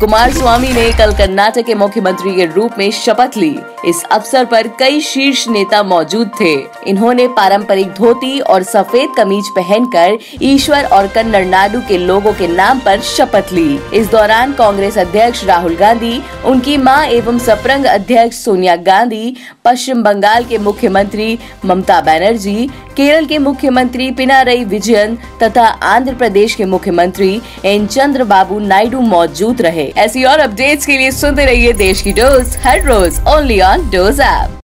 कुमार स्वामी ने कल कर्नाटक के मुख्यमंत्री के रूप में शपथ ली। इस अवसर पर कई शीर्ष नेता मौजूद थे। इन्होंने पारंपरिक धोती और सफ़ेद कमीज पहनकर ईश्वर और कन्नड़ नाडु के लोगों के नाम पर शपथ ली। इस दौरान कांग्रेस अध्यक्ष राहुल गांधी, उनकी माँ एवं सप्रंग अध्यक्ष सोनिया गांधी, पश्चिम बंगाल के मुख्यमंत्री ममता बनर्जी, केरल के मुख्यमंत्री पिनारई विजयन तथा आंध्र प्रदेश के मुख्यमंत्री एन चंद्र बाबू नायडू मौजूद रहे। ऐसी और अपडेट्स के लिए सुनते रहिए देश की डोज, हर रोज ओनली ऑन डोज ऐप